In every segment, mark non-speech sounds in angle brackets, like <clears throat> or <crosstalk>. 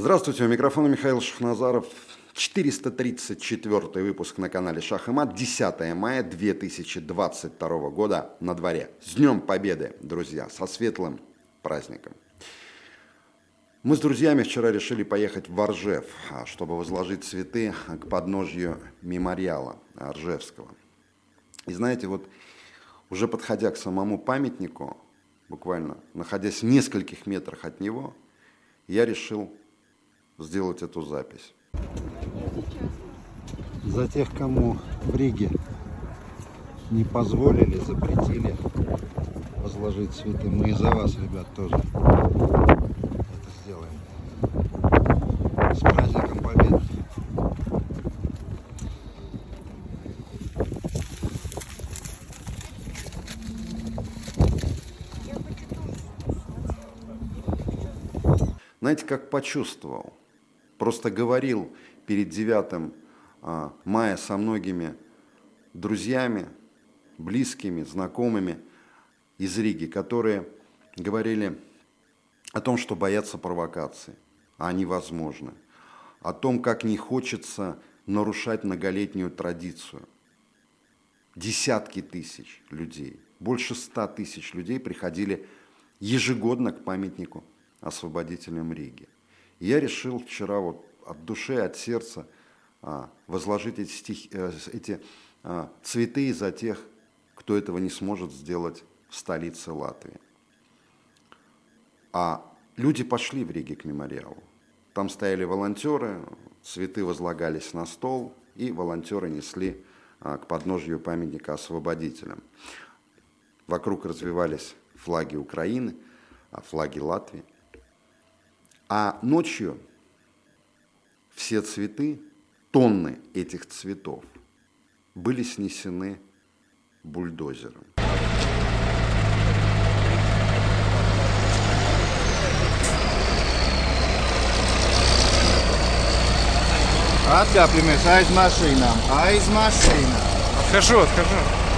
Здравствуйте, у микрофона Михаил Шахназаров. 434 выпуск на канале Шах и Мат. 10 мая 2022 года на дворе. С Днем Победы, друзья, со светлым праздником. Мы с друзьями вчера решили поехать в Оржев, а, чтобы возложить цветы к подножью мемориала Оржевского. И знаете, вот уже подходя к самому памятнику, буквально находясь в нескольких метрах от него, я решил сделать эту запись. За тех, кому в Риге не позволили, запретили возложить цветы, мы и за вас, ребят, тоже это сделаем. С праздником Победы! Знаете, как почувствовал? Просто говорил перед 9 а, мая со многими друзьями, близкими, знакомыми из Риги, которые говорили о том, что боятся провокаций, а они возможны, о том, как не хочется нарушать многолетнюю традицию. Десятки тысяч людей, больше ста тысяч людей приходили ежегодно к памятнику освободителям Риги. Я решил вчера вот от души, от сердца а, возложить эти, стихи, э, эти а, цветы за тех, кто этого не сможет сделать в столице Латвии. А люди пошли в Риге к мемориалу. Там стояли волонтеры, цветы возлагались на стол, и волонтеры несли а, к подножью памятника освободителям. Вокруг развивались флаги Украины, флаги Латвии. А ночью все цветы, тонны этих цветов, были снесены бульдозером. Atkāpjamies aiz mašīnām, aiz mašīnām. Отхожу, отхожу.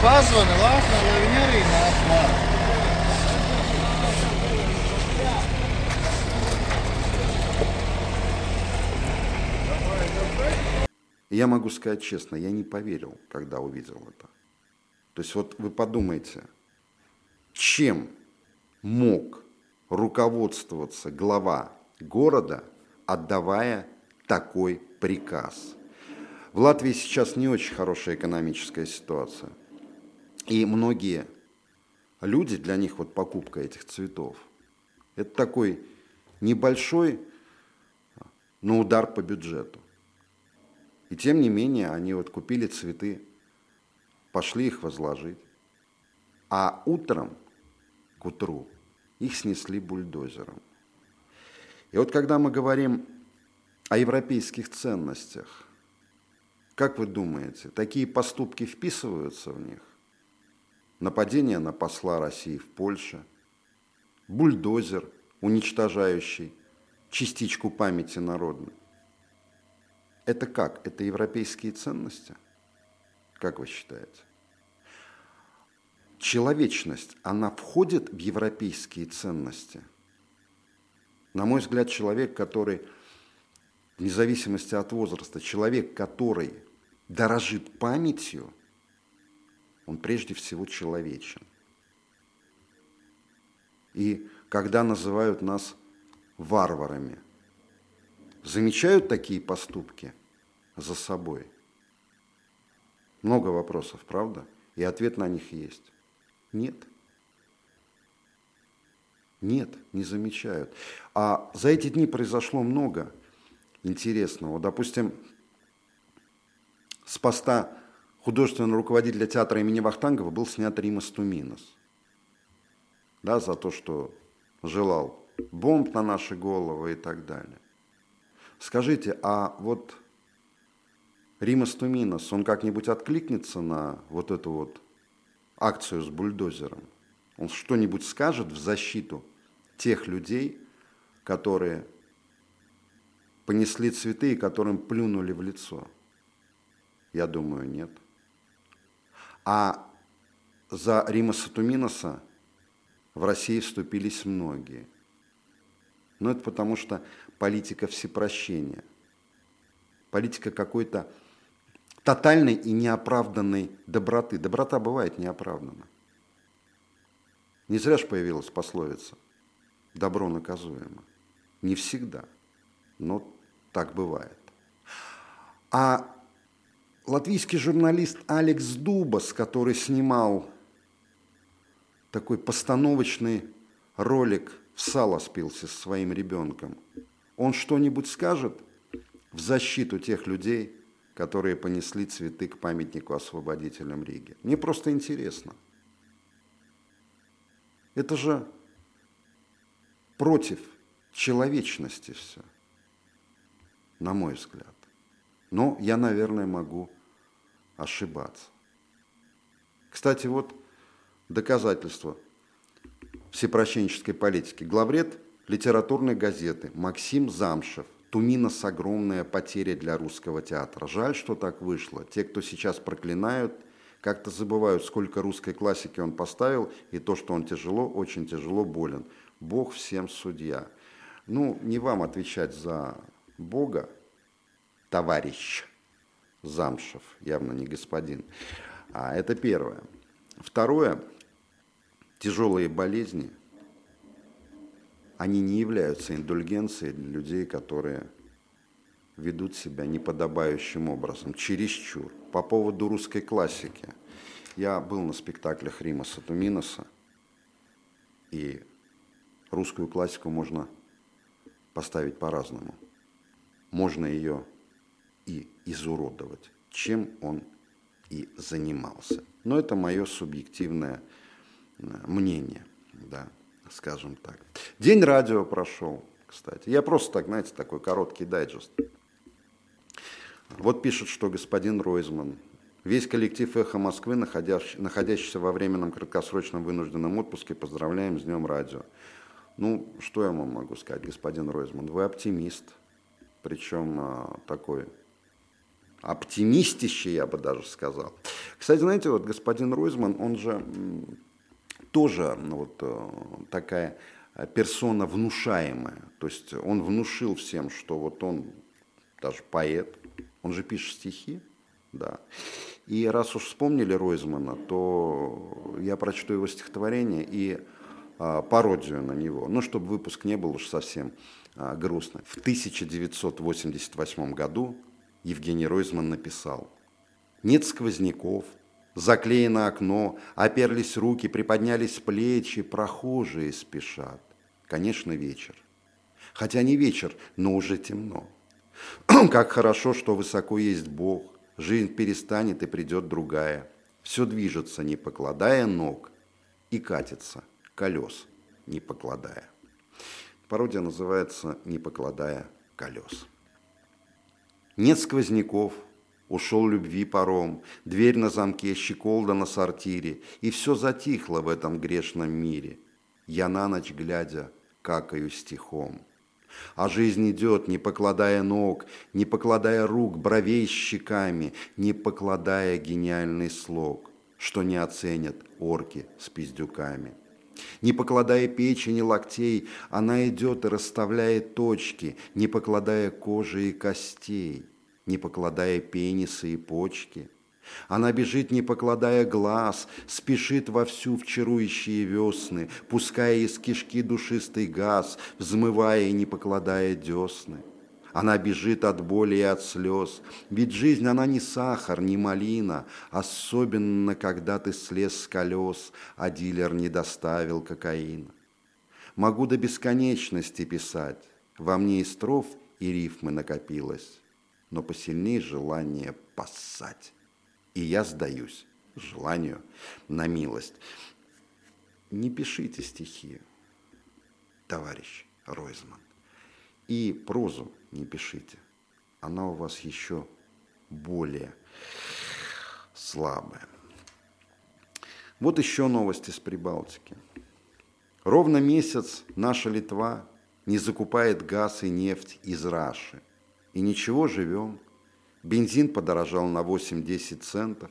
Lai viņi arī nāk klāt. Я могу сказать честно, я не поверил, когда увидел это. То есть вот вы подумайте, чем мог руководствоваться глава города, отдавая такой приказ? В Латвии сейчас не очень хорошая экономическая ситуация. И многие люди, для них вот покупка этих цветов, это такой небольшой, но удар по бюджету. И тем не менее, они вот купили цветы, пошли их возложить. А утром, к утру, их снесли бульдозером. И вот когда мы говорим о европейских ценностях, как вы думаете, такие поступки вписываются в них? Нападение на посла России в Польше, бульдозер, уничтожающий частичку памяти народной. Это как? Это европейские ценности? Как вы считаете? Человечность, она входит в европейские ценности? На мой взгляд, человек, который, вне зависимости от возраста, человек, который дорожит памятью – он прежде всего человечен. И когда называют нас варварами, замечают такие поступки за собой? Много вопросов, правда? И ответ на них есть. Нет. Нет, не замечают. А за эти дни произошло много интересного. Допустим, с поста художественного руководителя театра имени Вахтангова был снят Римас Туминос. Да, за то, что желал бомб на наши головы и так далее. Скажите, а вот Римас Туминос, он как-нибудь откликнется на вот эту вот акцию с бульдозером? Он что-нибудь скажет в защиту тех людей, которые понесли цветы и которым плюнули в лицо? Я думаю, нет. А за Рима Сатуминоса в России вступились многие. Но это потому, что политика всепрощения, политика какой-то тотальной и неоправданной доброты. Доброта бывает неоправданна. Не зря же появилась пословица «добро наказуемо». Не всегда, но так бывает. А латвийский журналист Алекс Дубас, который снимал такой постановочный ролик в сало спился со своим ребенком, он что-нибудь скажет в защиту тех людей, которые понесли цветы к памятнику освободителям Риги? Мне просто интересно. Это же против человечности все, на мой взгляд. Но я, наверное, могу ошибаться. Кстати, вот доказательство всепрощенческой политики. Главред литературной газеты Максим Замшев. Туминос огромная потеря для русского театра. Жаль, что так вышло. Те, кто сейчас проклинают, как-то забывают, сколько русской классики он поставил, и то, что он тяжело, очень тяжело болен. Бог всем судья. Ну, не вам отвечать за Бога, товарищ Замшев, явно не господин. А это первое. Второе, тяжелые болезни, они не являются индульгенцией для людей, которые ведут себя неподобающим образом, чересчур. По поводу русской классики. Я был на спектаклях Рима Сатуминоса, и русскую классику можно поставить по-разному. Можно ее и изуродовать, чем он и занимался. Но это мое субъективное э, мнение, да, скажем так. День радио прошел, кстати. Я просто так, знаете, такой короткий дайджест. Вот пишет, что господин Ройзман, весь коллектив «Эхо Москвы», находящийся во временном краткосрочном вынужденном отпуске, поздравляем с Днем радио. Ну, что я вам могу сказать, господин Ройзман? Вы оптимист, причем а, такой оптимистище, я бы даже сказал. Кстати, знаете, вот господин Ройзман, он же тоже ну, вот, э, такая персона внушаемая. То есть он внушил всем, что вот он даже поэт, он же пишет стихи, да. И раз уж вспомнили Ройзмана, то я прочту его стихотворение и а, пародию на него, ну, чтобы выпуск не был уж совсем а, грустный. В 1988 году Евгений Ройзман написал «Нет сквозняков, заклеено окно, оперлись руки, приподнялись плечи, прохожие спешат. Конечно, вечер. Хотя не вечер, но уже темно. <clears throat> Как хорошо, что высоко есть Бог, жизнь перестанет и придет другая. Все движется, не покладая ног, и катится, колес, не покладая. Пародия называется «Не покладая колес». Нет сквозняков, ушел любви паром, дверь на замке, щеколда на сортире, и все затихло в этом грешном мире. Я на ночь глядя, какаю стихом. А жизнь идет, не покладая ног, не покладая рук, бровей щеками, не покладая гениальный слог, что не оценят орки с пиздюками. Не покладая печени локтей, она идет и расставляет точки, не покладая кожи и костей не покладая пенисы и почки. Она бежит, не покладая глаз, спешит вовсю в чарующие весны, пуская из кишки душистый газ, взмывая и не покладая десны. Она бежит от боли и от слез, ведь жизнь она не сахар, не малина, особенно когда ты слез с колес, а дилер не доставил кокаина. Могу до бесконечности писать, во мне и строф, и рифмы накопилось но посильнее желание поссать. И я сдаюсь желанию на милость. Не пишите стихи, товарищ Ройзман. И прозу не пишите. Она у вас еще более слабая. Вот еще новости с Прибалтики. Ровно месяц наша Литва не закупает газ и нефть из Раши – и ничего, живем. Бензин подорожал на 8-10 центов.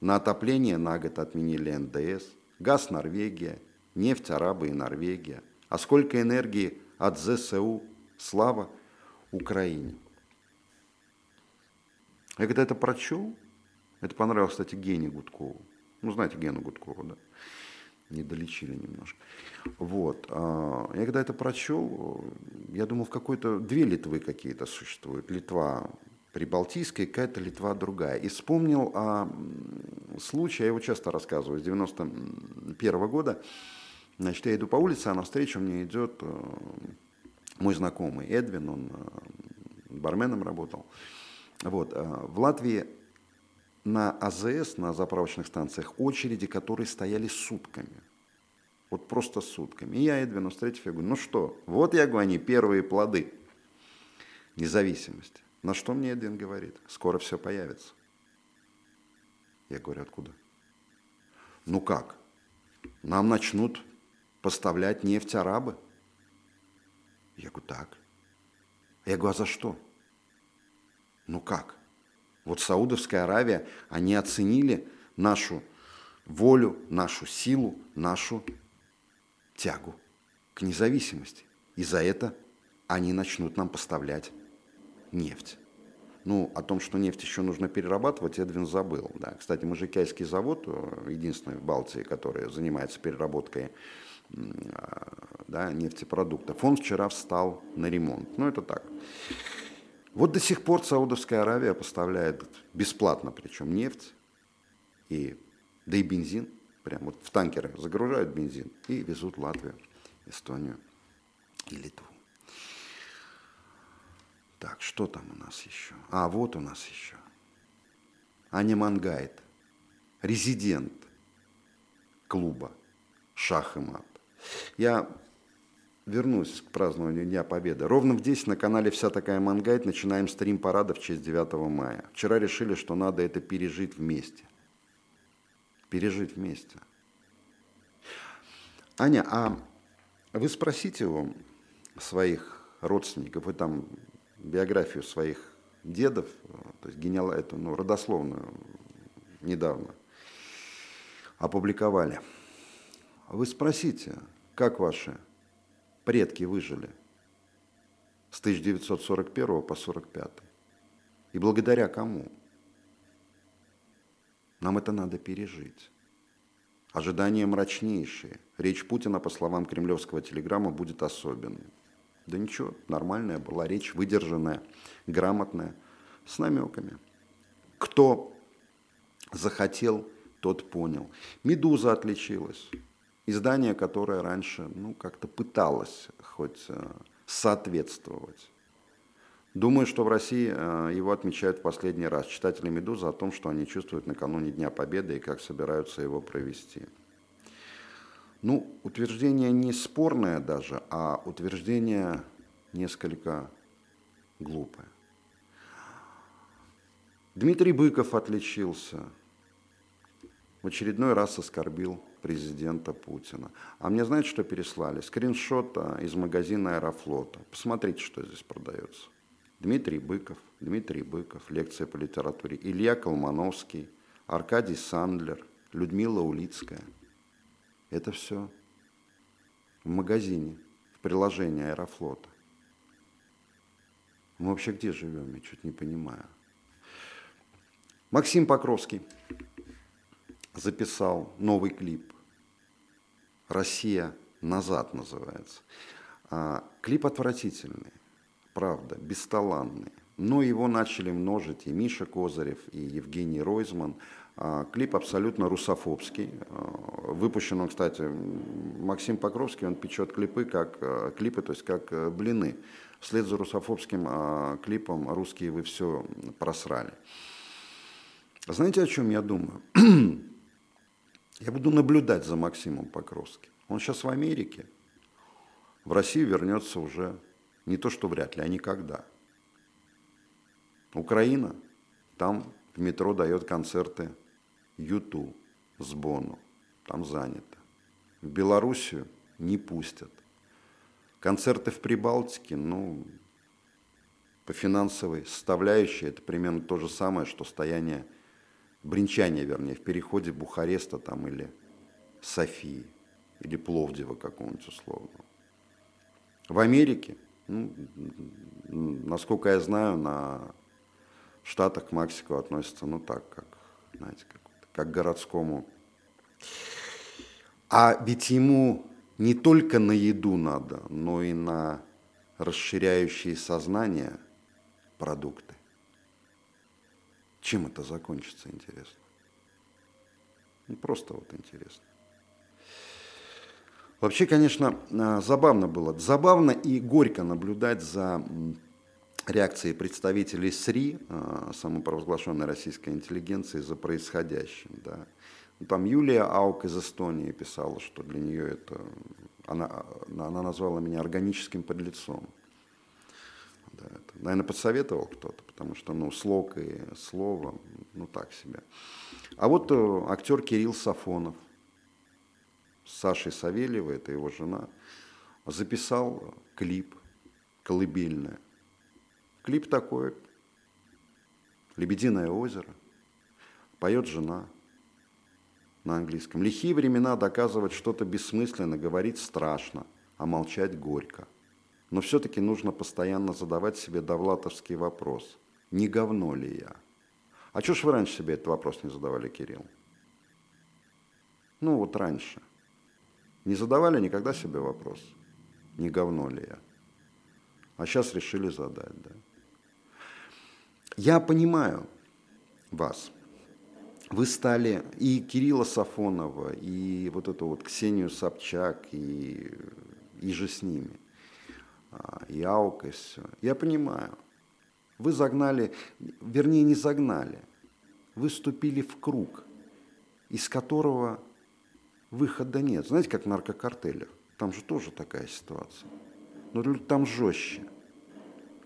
На отопление на год отменили НДС. Газ Норвегия, нефть арабы и Норвегия. А сколько энергии от ЗСУ, слава Украине. Я когда это прочел, это понравилось, кстати, Гене Гудкову. Ну, знаете Гену Гудкову, да? Не долечили немножко. Вот. А, я когда это прочел, я думал, в какой-то... Две Литвы какие-то существуют. Литва Прибалтийская, какая-то Литва другая. И вспомнил о случае, я его часто рассказываю, с 91 года. Значит, я иду по улице, а навстречу мне идет э, мой знакомый Эдвин, он э, барменом работал. Вот. Э, в Латвии на АЗС, на заправочных станциях, очереди, которые стояли сутками. Вот просто сутками. И я Эдвину встретив, я говорю, ну что, вот я говорю, они первые плоды независимости. На что мне Эдвин говорит? Скоро все появится. Я говорю, откуда? Ну как? Нам начнут поставлять нефть арабы. Я говорю, так. Я говорю, а за что? Ну как? Вот Саудовская Аравия, они оценили нашу волю, нашу силу, нашу тягу к независимости. И за это они начнут нам поставлять нефть. Ну, о том, что нефть еще нужно перерабатывать, Эдвин забыл. Да. Кстати, Мужикайский завод, э, единственный в Балтии, который занимается переработкой да, нефтепродуктов, он вчера встал на ремонт. Ну, это так. Вот до сих пор Саудовская Аравия поставляет бесплатно, причем нефть, и, да и бензин, прям вот в танкеры загружают бензин и везут в Латвию, Эстонию и Литву. Так, что там у нас еще? А, вот у нас еще. Аня Мангайт, резидент клуба «Шах и мат». Я вернусь к празднованию Дня Победы. Ровно в 10 на канале «Вся такая мангайт» начинаем стрим парада в честь 9 мая. Вчера решили, что надо это пережить вместе. Пережить вместе. Аня, а вы спросите у своих родственников, вы там биографию своих дедов, то есть генеал, эту, ну, родословную недавно опубликовали. Вы спросите, как ваши предки выжили с 1941 по 45. И благодаря кому? Нам это надо пережить. Ожидания мрачнейшие. Речь Путина, по словам кремлевского телеграмма, будет особенной. Да ничего, нормальная была речь, выдержанная, грамотная, с намеками. Кто захотел, тот понял. «Медуза» отличилась издание, которое раньше ну, как-то пыталось хоть э, соответствовать. Думаю, что в России э, его отмечают в последний раз. Читатели «Медузы» о том, что они чувствуют накануне Дня Победы и как собираются его провести. Ну, утверждение не спорное даже, а утверждение несколько глупое. Дмитрий Быков отличился. В очередной раз оскорбил президента Путина. А мне знаете, что переслали? Скриншот из магазина Аэрофлота. Посмотрите, что здесь продается. Дмитрий Быков, Дмитрий Быков, лекция по литературе, Илья Колмановский, Аркадий Сандлер, Людмила Улицкая. Это все в магазине, в приложении Аэрофлота. Мы вообще где живем, я чуть не понимаю. Максим Покровский записал новый клип. «Россия назад» называется. А, клип отвратительный, правда, бесталанный. Но его начали множить и Миша Козырев, и Евгений Ройзман. А, клип абсолютно русофобский. А, выпущен он, кстати, Максим Покровский, он печет клипы, как клипы, то есть как а, блины. Вслед за русофобским клипом «Русские вы все просрали». Знаете, о чем я думаю? <clears throat> Я буду наблюдать за Максимом Покровским. Он сейчас в Америке. В Россию вернется уже не то, что вряд ли, а никогда. Украина, там в метро дает концерты Юту с Бону. Там занято. В Белоруссию не пустят. Концерты в Прибалтике, ну, по финансовой составляющей это примерно то же самое, что стояние, бренчание, вернее, в переходе Бухареста там или Софии, или Пловдива какого-нибудь условного. В Америке, ну, насколько я знаю, на Штатах к Мексику относятся, ну так, как, знаете, как, как к городскому. А ведь ему не только на еду надо, но и на расширяющие сознание продукты. Чем это закончится, интересно? Ну, просто вот интересно. Вообще, конечно, а, забавно было. Забавно и горько наблюдать за реакцией представителей СРИ, а, самопровозглашенной российской интеллигенции, за происходящим. Да. Ну, там Юлия Аук из Эстонии писала, что для нее это... Она, она назвала меня органическим подлецом. Да, это, наверное, подсоветовал кто-то, потому что, ну, слог и слово, ну, так себе. А вот э, актер Кирилл Сафонов с Сашей Савельевой, это его жена, записал клип «Колыбельное». Клип такой, «Лебединое озеро», поет жена – на английском. Лихие времена доказывать что-то бессмысленно, говорить страшно, а молчать горько. Но все-таки нужно постоянно задавать себе довлатовский вопрос. Не говно ли я? А что ж вы раньше себе этот вопрос не задавали, Кирилл? Ну вот раньше. Не задавали никогда себе вопрос, не говно ли я? А сейчас решили задать, да. Я понимаю вас – вы стали и Кирилла Сафонова, и вот эту вот Ксению Собчак, и, и же с ними, а, и все. Я понимаю. Вы загнали, вернее, не загнали, вы вступили в круг, из которого выхода нет. Знаете, как в наркокартелях? Там же тоже такая ситуация. Но там жестче.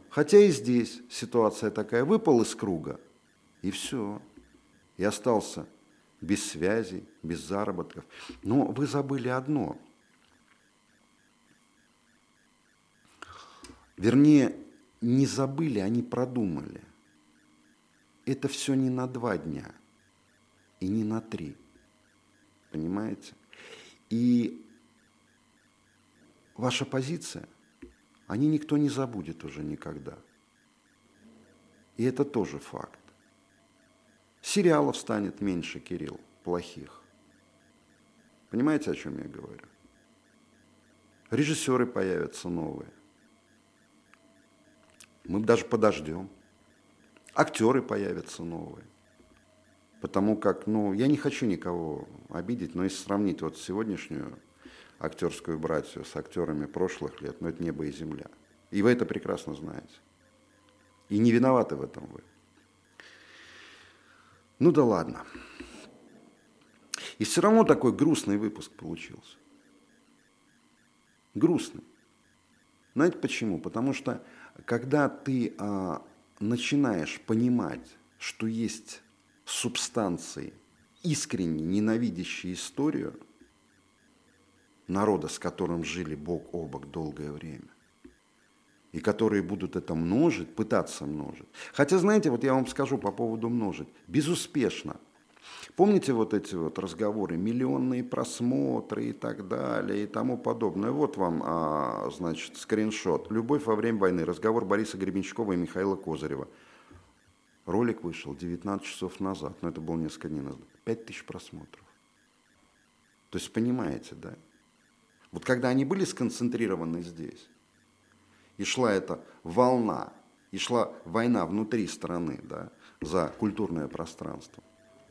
Хотя и здесь ситуация такая. Выпал из круга, и все и остался без связи, без заработков. Но вы забыли одно. Вернее, не забыли, они продумали. Это все не на два дня и не на три. Понимаете? И ваша позиция, они никто не забудет уже никогда. И это тоже факт. Сериалов станет меньше, Кирилл, плохих. Понимаете, о чем я говорю? Режиссеры появятся новые. Мы даже подождем. Актеры появятся новые. Потому как, ну, я не хочу никого обидеть, но если сравнить вот сегодняшнюю актерскую братью с актерами прошлых лет, ну, это небо и земля. И вы это прекрасно знаете. И не виноваты в этом вы. Ну да ладно. И все равно такой грустный выпуск получился. Грустный. Знаете почему? Потому что когда ты а, начинаешь понимать, что есть субстанции, искренне ненавидящие историю народа, с которым жили бок о бок долгое время, и которые будут это множить, пытаться множить. Хотя, знаете, вот я вам скажу по поводу множить, безуспешно. Помните вот эти вот разговоры, миллионные просмотры и так далее и тому подобное. Вот вам, а, значит, скриншот. «Любовь во время войны». Разговор Бориса Гребенщикова и Михаила Козырева. Ролик вышел 19 часов назад, но это было несколько дней назад. 5 тысяч просмотров. То есть, понимаете, да? Вот когда они были сконцентрированы здесь, и шла эта волна, и шла война внутри страны да, за культурное пространство.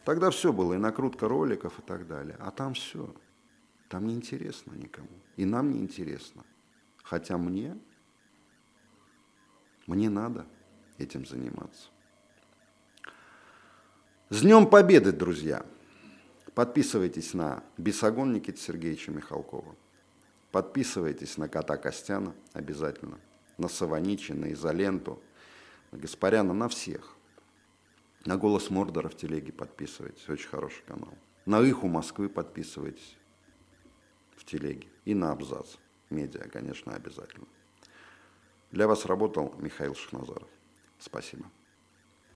Тогда все было, и накрутка роликов и так далее. А там все. Там не интересно никому. И нам не интересно. Хотя мне, мне надо этим заниматься. С Днем Победы, друзья! Подписывайтесь на Бесогон Никита Сергеевича Михалкова. Подписывайтесь на Кота Костяна обязательно на Саваничи, на Изоленту, на Гаспаряна, на всех. На «Голос Мордора» в телеге подписывайтесь, очень хороший канал. На «Их у Москвы» подписывайтесь в телеге. И на «Абзац». Медиа, конечно, обязательно. Для вас работал Михаил Шахназаров. Спасибо.